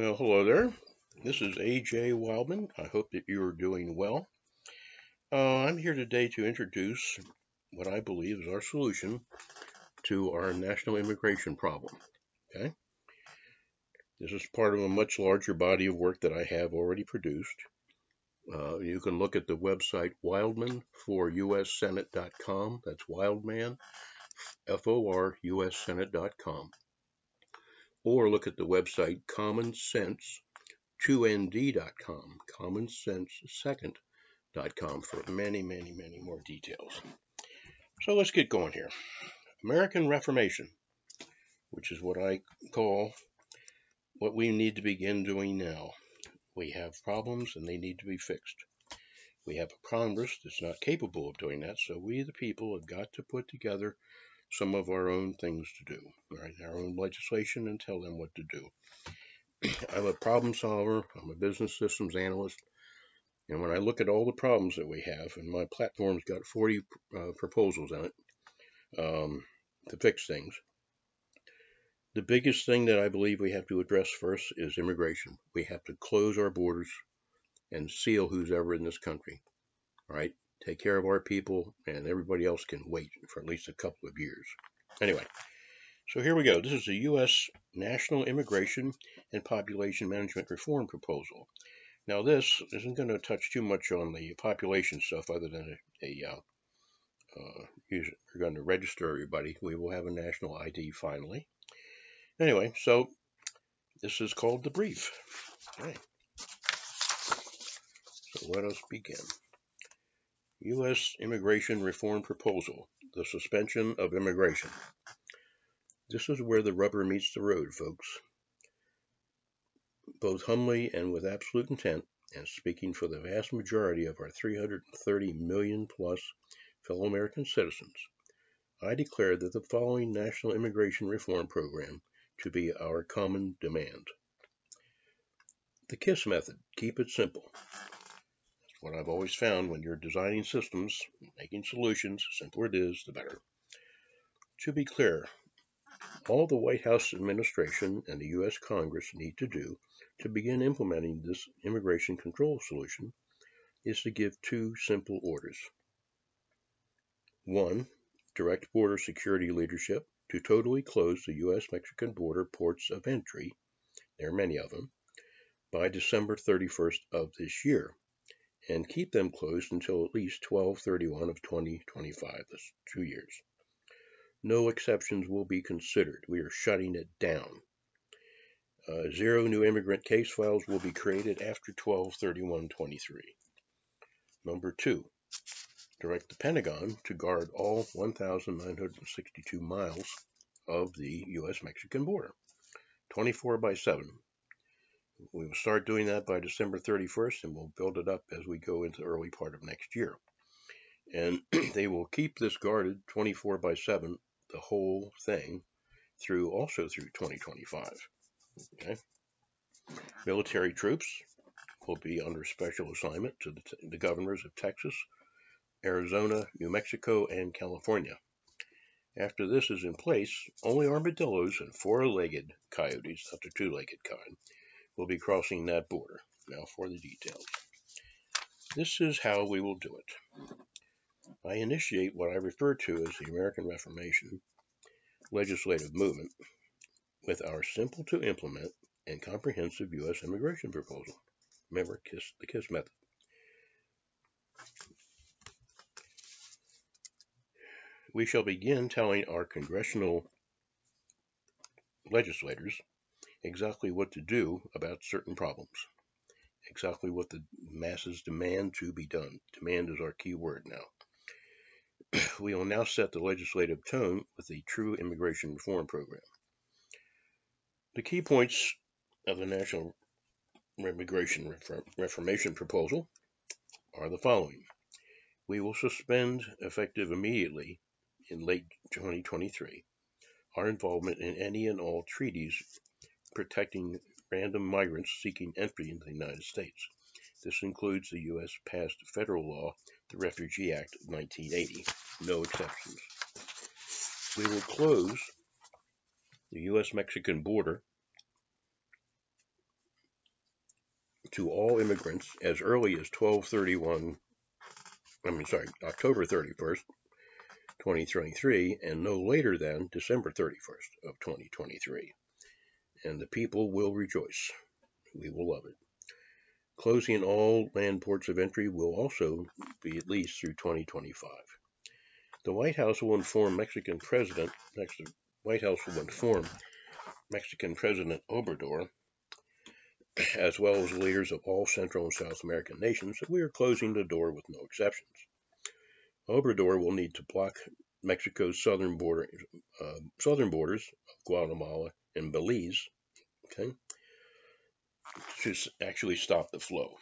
Well, hello there. This is AJ Wildman. I hope that you're doing well. Uh, I'm here today to introduce what I believe is our solution to our national immigration problem. Okay? This is part of a much larger body of work that I have already produced. Uh, you can look at the website wildman4ussenate.com. That's wildman, F-O-R, Senate.com or look at the website commonsense2nd.com, commonsensesecond.com for many, many, many more details. So let's get going here. American Reformation, which is what I call what we need to begin doing now. We have problems and they need to be fixed. We have a Congress that's not capable of doing that, so we, the people, have got to put together some of our own things to do, right? Our own legislation and tell them what to do. I'm a problem solver. I'm a business systems analyst. And when I look at all the problems that we have, and my platform's got 40 uh, proposals in it um, to fix things, the biggest thing that I believe we have to address first is immigration. We have to close our borders and seal who's ever in this country. Right take care of our people, and everybody else can wait for at least a couple of years. Anyway, so here we go. This is the U.S. National Immigration and Population Management Reform Proposal. Now, this isn't going to touch too much on the population stuff other than a, a uh, uh, we're going to register everybody. We will have a national ID finally. Anyway, so this is called the brief. Okay. So let us begin. U.S. Immigration Reform Proposal The Suspension of Immigration. This is where the rubber meets the road, folks. Both humbly and with absolute intent, and speaking for the vast majority of our 330 million plus fellow American citizens, I declare that the following National Immigration Reform Program to be our common demand. The KISS method, keep it simple what I've always found when you're designing systems, making solutions, simpler it is, the better. To be clear, all the White House administration and the U.S. Congress need to do to begin implementing this immigration control solution is to give two simple orders. One, direct border security leadership to totally close the U.S. Mexican border ports of entry, there are many of them, by December 31st of this year and keep them closed until at least 1231 of 2025. That's two years. No exceptions will be considered. We are shutting it down. Uh, zero new immigrant case files will be created after 1231-23. Number two, direct the Pentagon to guard all 1,962 miles of the U.S.-Mexican border, 24 by 7, we will start doing that by December 31st, and we'll build it up as we go into the early part of next year. And they will keep this guarded 24 by 7, the whole thing, through also through 2025. Okay. Military troops will be under special assignment to the, the governors of Texas, Arizona, New Mexico, and California. After this is in place, only armadillos and four-legged coyotes, not the two-legged kind, will be crossing that border. Now for the details. This is how we will do it. I initiate what I refer to as the American Reformation legislative movement with our simple to implement and comprehensive U.S. immigration proposal. Remember, KISS, the KISS method. We shall begin telling our congressional legislators exactly what to do about certain problems, exactly what the masses demand to be done. Demand is our key word now. we will now set the legislative tone with a true immigration reform program. The key points of the National Immigration Reformation Proposal are the following. We will suspend, effective immediately in late 2023, our involvement in any and all treaties protecting random migrants seeking entry into the United States. This includes the U.S. passed federal law, the Refugee Act of 1980. No exceptions. We will close the U.S. Mexican border to all immigrants as early as 1231, I mean, sorry, October 31st, 2023, and no later than December 31st of 2023. And the people will rejoice. We will love it. Closing all land ports of entry will also be at least through 2025. The White House will inform Mexican President, Mexican White House will inform Mexican President Obrador as well as leaders of all Central and South American nations, that we are closing the door with no exceptions. Obrador will need to block Mexico's southern border, uh, southern borders of Guatemala and Belize, okay, to actually stop the flow.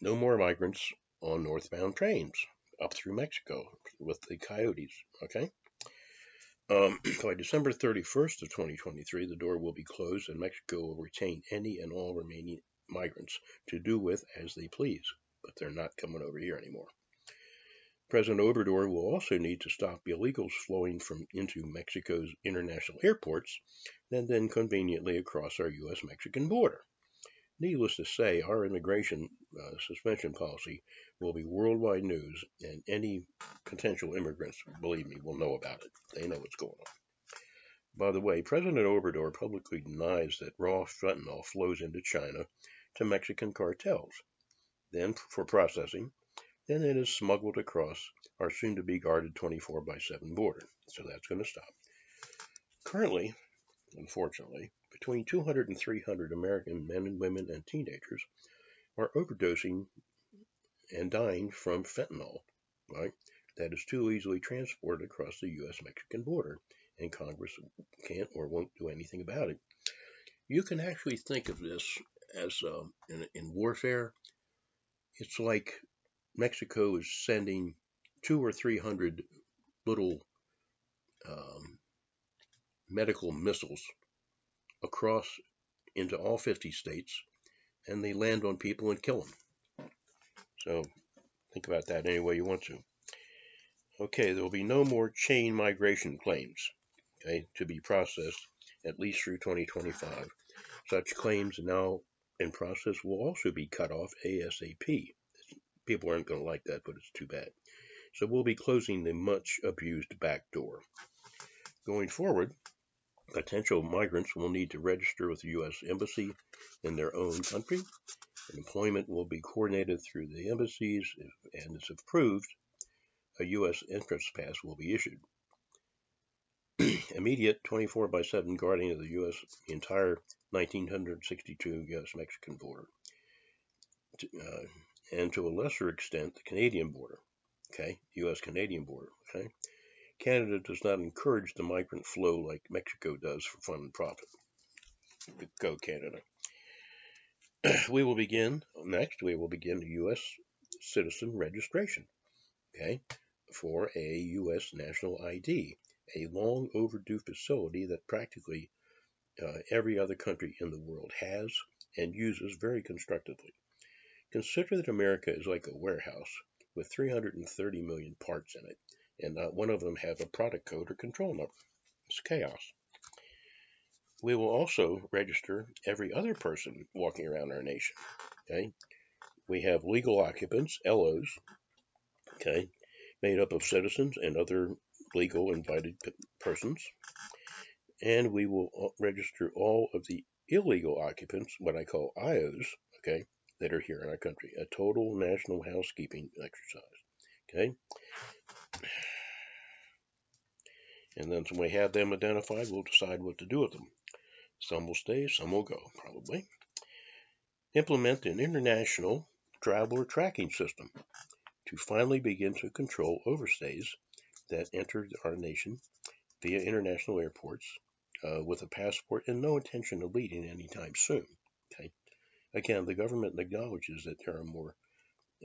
No more migrants on northbound trains up through Mexico with the coyotes, okay? Um, by December 31st of 2023, the door will be closed and Mexico will retain any and all remaining migrants to do with as they please, but they're not coming over here anymore. President Obrador will also need to stop illegals flowing from into Mexico's international airports and then conveniently across our U.S.-Mexican border. Needless to say, our immigration uh, suspension policy will be worldwide news, and any potential immigrants, believe me, will know about it. They know what's going on. By the way, President Obrador publicly denies that raw fentanyl flows into China to Mexican cartels, then for processing, then it is smuggled across our soon to be guarded 24 by 7 border. So that's going to stop. Currently, unfortunately, between 200 and 300 American men and women and teenagers are overdosing and dying from fentanyl, right? That is too easily transported across the U.S. Mexican border, and Congress can't or won't do anything about it. You can actually think of this as uh, in, in warfare, it's like Mexico is sending two or three hundred little um, medical missiles across into all 50 states and they land on people and kill them. So think about that any way you want to. Okay, there will be no more chain migration claims okay, to be processed at least through 2025. Such claims now in process will also be cut off ASAP. People aren't going to like that, but it's too bad. So we'll be closing the much abused back door. Going forward, Potential migrants will need to register with the U.S. Embassy in their own country. Employment will be coordinated through the embassies, and if approved, a U.S. entrance pass will be issued. Immediate 24 by 7 guarding of the U.S. entire 1962 U.S. Mexican border, uh, and to a lesser extent, the Canadian border, okay, U.S. Canadian border, okay. Canada does not encourage the migrant flow like Mexico does for fun and profit. Go Canada. We will begin next. We will begin the U.S. citizen registration. Okay, for a U.S. national ID, a long overdue facility that practically uh, every other country in the world has and uses very constructively. Consider that America is like a warehouse with 330 million parts in it and not one of them have a product code or control number. It's chaos. We will also register every other person walking around our nation. Okay, we have legal occupants, LOs, okay, made up of citizens and other legal invited persons, and we will uh, register all of the illegal occupants, what I call IOs, okay, that are here in our country. A total national housekeeping exercise. Okay, and then when we have them identified, we'll decide what to do with them. Some will stay, some will go, probably. Implement an international traveler tracking system to finally begin to control overstays that enter our nation via international airports uh, with a passport and no intention of leaving anytime soon. Okay. Again, the government acknowledges that there are more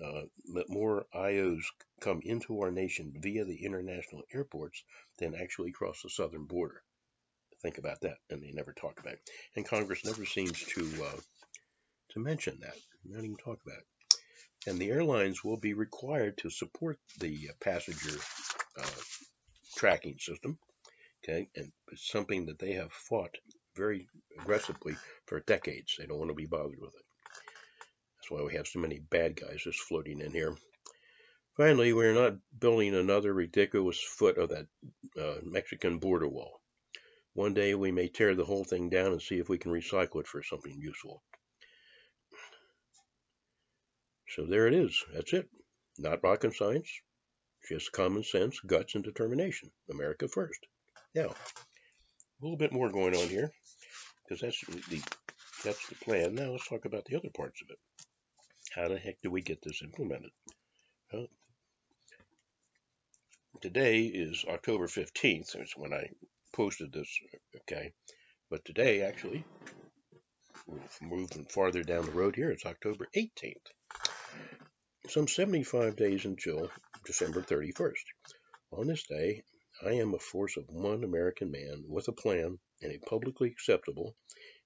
uh, more IOs come into our nation via the international airports than actually cross the southern border. Think about that, and they never talk about it. And Congress never seems to uh, to mention that, not even talk about it. And the airlines will be required to support the passenger uh, tracking system. Okay, and it's something that they have fought very aggressively for decades. They don't want to be bothered with it. That's why we have so many bad guys just floating in here. Finally, we're not building another ridiculous foot of that uh, Mexican border wall. One day we may tear the whole thing down and see if we can recycle it for something useful. So there it is. That's it. Not rocket science, just common sense, guts, and determination. America first. Now, a little bit more going on here, because that's the that's the plan. Now let's talk about the other parts of it. How the heck do we get this implemented? Well, today is October 15th. That's when I posted this. Okay, but today actually, moving farther down the road here, it's October 18th. Some 75 days until December 31st. On this day, I am a force of one American man with a plan and a publicly acceptable,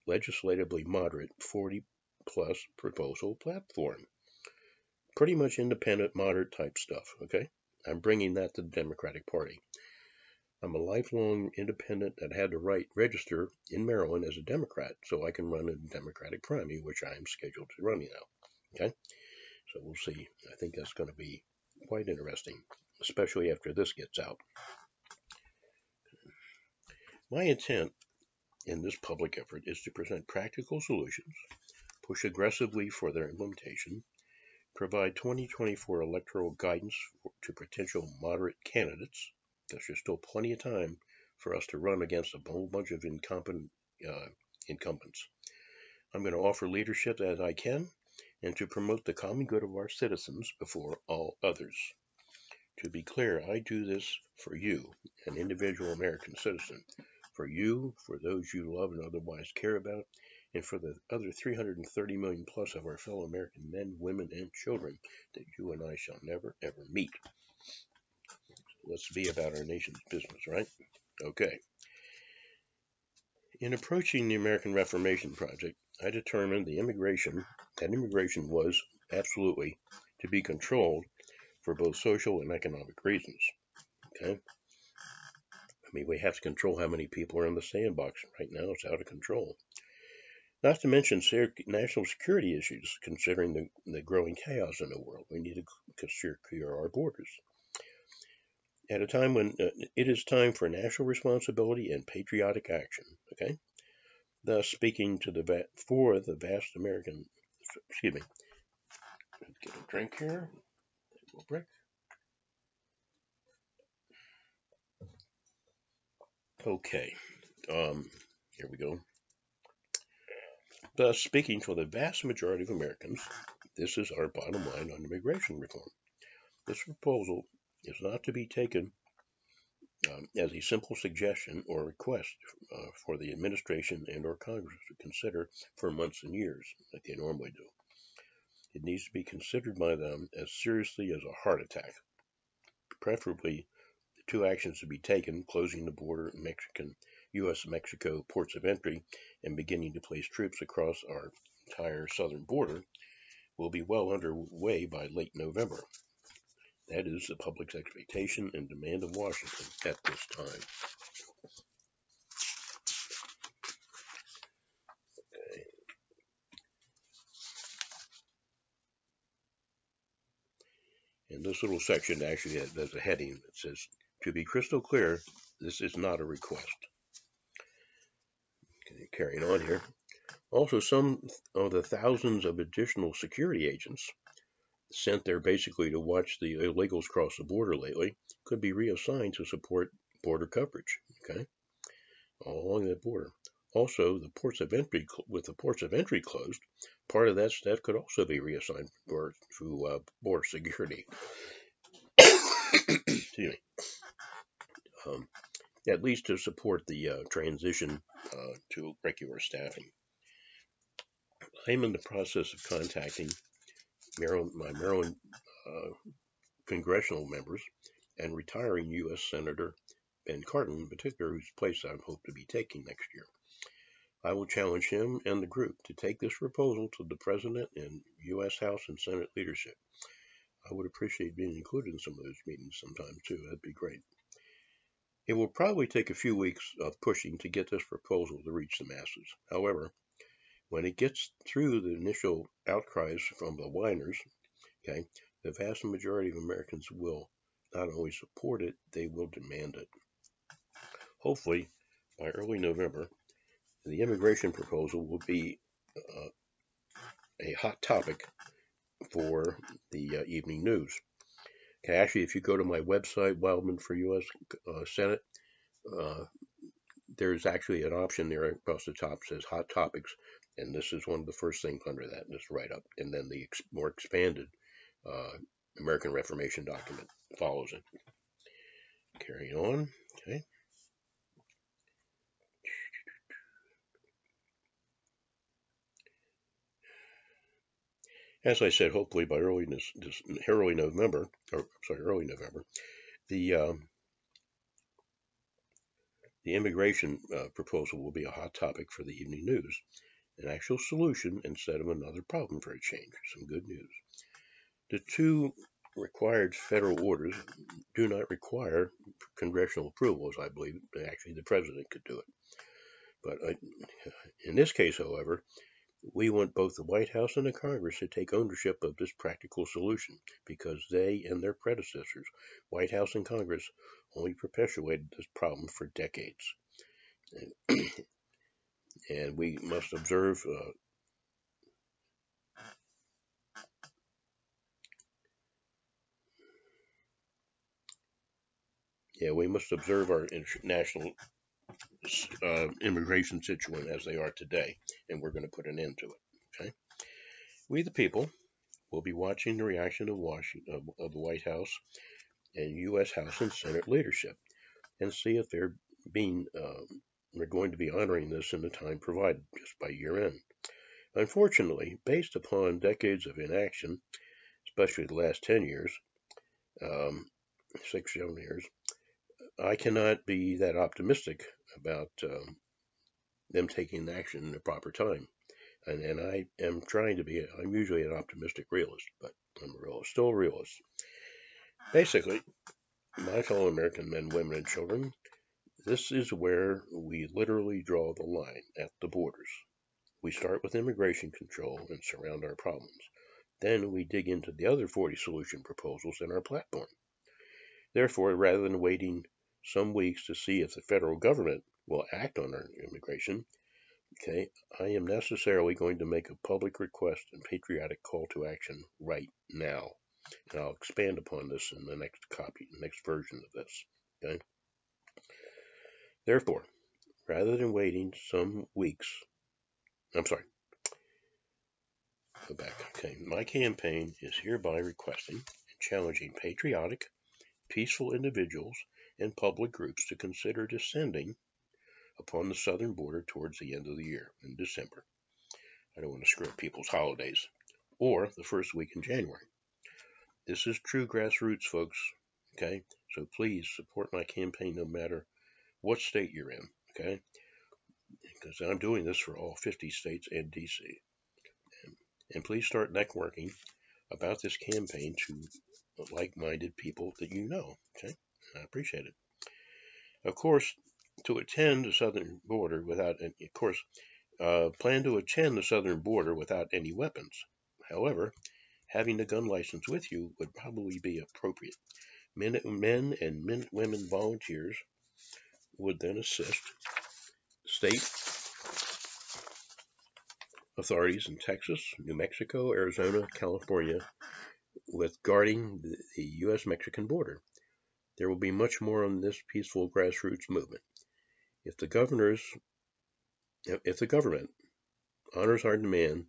legislatively moderate 40 plus proposal platform. Pretty much independent, moderate type stuff, okay? I'm bringing that to the Democratic Party. I'm a lifelong independent that had to right register in Maryland as a Democrat so I can run in a Democratic primary, which I am scheduled to run now. Okay? So we'll see. I think that's going to be quite interesting, especially after this gets out. My intent in this public effort is to present practical solutions, push aggressively for their implementation, provide 2024 electoral guidance to potential moderate candidates, because there's still plenty of time for us to run against a whole bunch of incompetent uh, incumbents. I'm going to offer leadership as I can and to promote the common good of our citizens before all others. To be clear, I do this for you, an individual American citizen, for you, for those you love and otherwise care about, and for the other 330 million plus of our fellow American men, women, and children that you and I shall never, ever meet. let's be about our nation's business, right? Okay. In approaching the American Reformation Project, I determined the immigration that immigration was absolutely to be controlled for both social and economic reasons. Okay. Mean, we have to control how many people are in the sandbox. Right now, it's out of control. Not to mention national security issues, considering the, the growing chaos in the world. We need to secure our borders. At a time when uh, it is time for national responsibility and patriotic action. Okay, thus speaking to the for the vast American excuse me. Get a drink here. Brick. Okay. Um, here we go. Thus, speaking for the vast majority of Americans, this is our bottom line on immigration reform. This proposal is not to be taken um, as a simple suggestion or request uh, for the administration and or Congress to consider for months and years, like they normally do. It needs to be considered by them as seriously as a heart attack. Preferably, two actions to be taken, closing the border Mexican U.S.-Mexico ports of entry and beginning to place troops across our entire southern border, will be well underway by late November. That is the public's expectation and demand of Washington at this time. Okay. And this little section actually has a heading that says, to be crystal clear, this is not a request. Okay, carrying on here. Also, some of the thousands of additional security agents sent there basically to watch the illegals cross the border lately could be reassigned to support border coverage, okay, all along that border. Also, the ports of entry, with the ports of entry closed, part of that staff could also be reassigned for, to uh, border security. Excuse me. Um, at least to support the uh, transition uh, to regular staffing. I'm in the process of contacting Maryland, my Maryland uh, congressional members and retiring U.S. Senator Ben Cardin, in particular, whose place I hope to be taking next year. I will challenge him and the group to take this proposal to the President and U.S. House and Senate leadership. I would appreciate being included in some of those meetings sometime too. That'd be great. It will probably take a few weeks of pushing to get this proposal to reach the masses. However, When it gets through the initial outcries from the whiners, okay, the vast majority of Americans will not only support it, they will demand it. Hopefully, by early November, the immigration proposal will be uh, a hot topic for the uh, evening news. Okay, actually, if you go to my website, Wildman for U.S. Uh, Senate, uh, there's actually an option there across the top says hot topics, and this is one of the first things under that, this write up, and then the ex more expanded uh, American Reformation document follows it. Carry on. Okay. As I said, hopefully by early this, this early November, or sorry, early November, the um, the immigration uh, proposal will be a hot topic for the evening news, an actual solution instead of another problem for a change. Some good news. The two required federal orders do not require congressional approval, as I believe actually the president could do it. But I, in this case, however, we want both the White House and the Congress to take ownership of this practical solution because they and their predecessors, White House and Congress, only perpetuated this problem for decades. And, and we must observe uh, yeah, we must observe our international uh, immigration situation as they are today, and we're going to put an end to it. Okay, we the people will be watching the reaction of Washington of, of the White House and U.S. House and Senate leadership, and see if they're being um, they're going to be honoring this in the time provided just by year end. Unfortunately, based upon decades of inaction, especially the last 10 years, um, six, seven years, I cannot be that optimistic about um, them taking action in the proper time. And, and I am trying to be, I'm usually an optimistic realist, but I'm a realist, still a realist. Basically, my fellow American men, women, and children, this is where we literally draw the line at the borders. We start with immigration control and surround our problems. Then we dig into the other 40 solution proposals in our platform. Therefore, rather than waiting some weeks to see if the federal government will act on our immigration, okay, I am necessarily going to make a public request and patriotic call to action right now. And I'll expand upon this in the next copy, the next version of this. Okay. Therefore, rather than waiting some weeks, I'm sorry, go back. Okay, my campaign is hereby requesting and challenging patriotic, peaceful individuals and public groups to consider descending upon the southern border towards the end of the year in December. I don't want to screw up people's holidays. Or the first week in January. This is true grassroots, folks. Okay? So please support my campaign no matter what state you're in. Okay? Because I'm doing this for all 50 states and DC. And, and please start networking about this campaign to like minded people that you know. Okay? I appreciate it. Of course, to attend the southern border without, any, of course, uh, plan to attend the southern border without any weapons. However, having a gun license with you would probably be appropriate. Men, men and men, women volunteers would then assist state authorities in Texas, New Mexico, Arizona, California with guarding the, the U.S. Mexican border. There will be much more on this peaceful grassroots movement. If the governors, if the government honors our demand,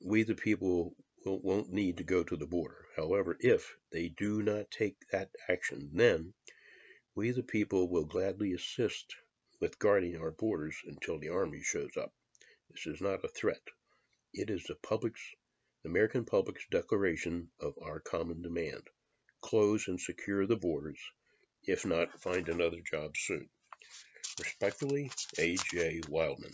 we the people won't need to go to the border. However, if they do not take that action, then we the people will gladly assist with guarding our borders until the army shows up. This is not a threat. It is the public's, the American public's declaration of our common demand close and secure the borders. If not, find another job soon. Respectfully, A.J. Wildman.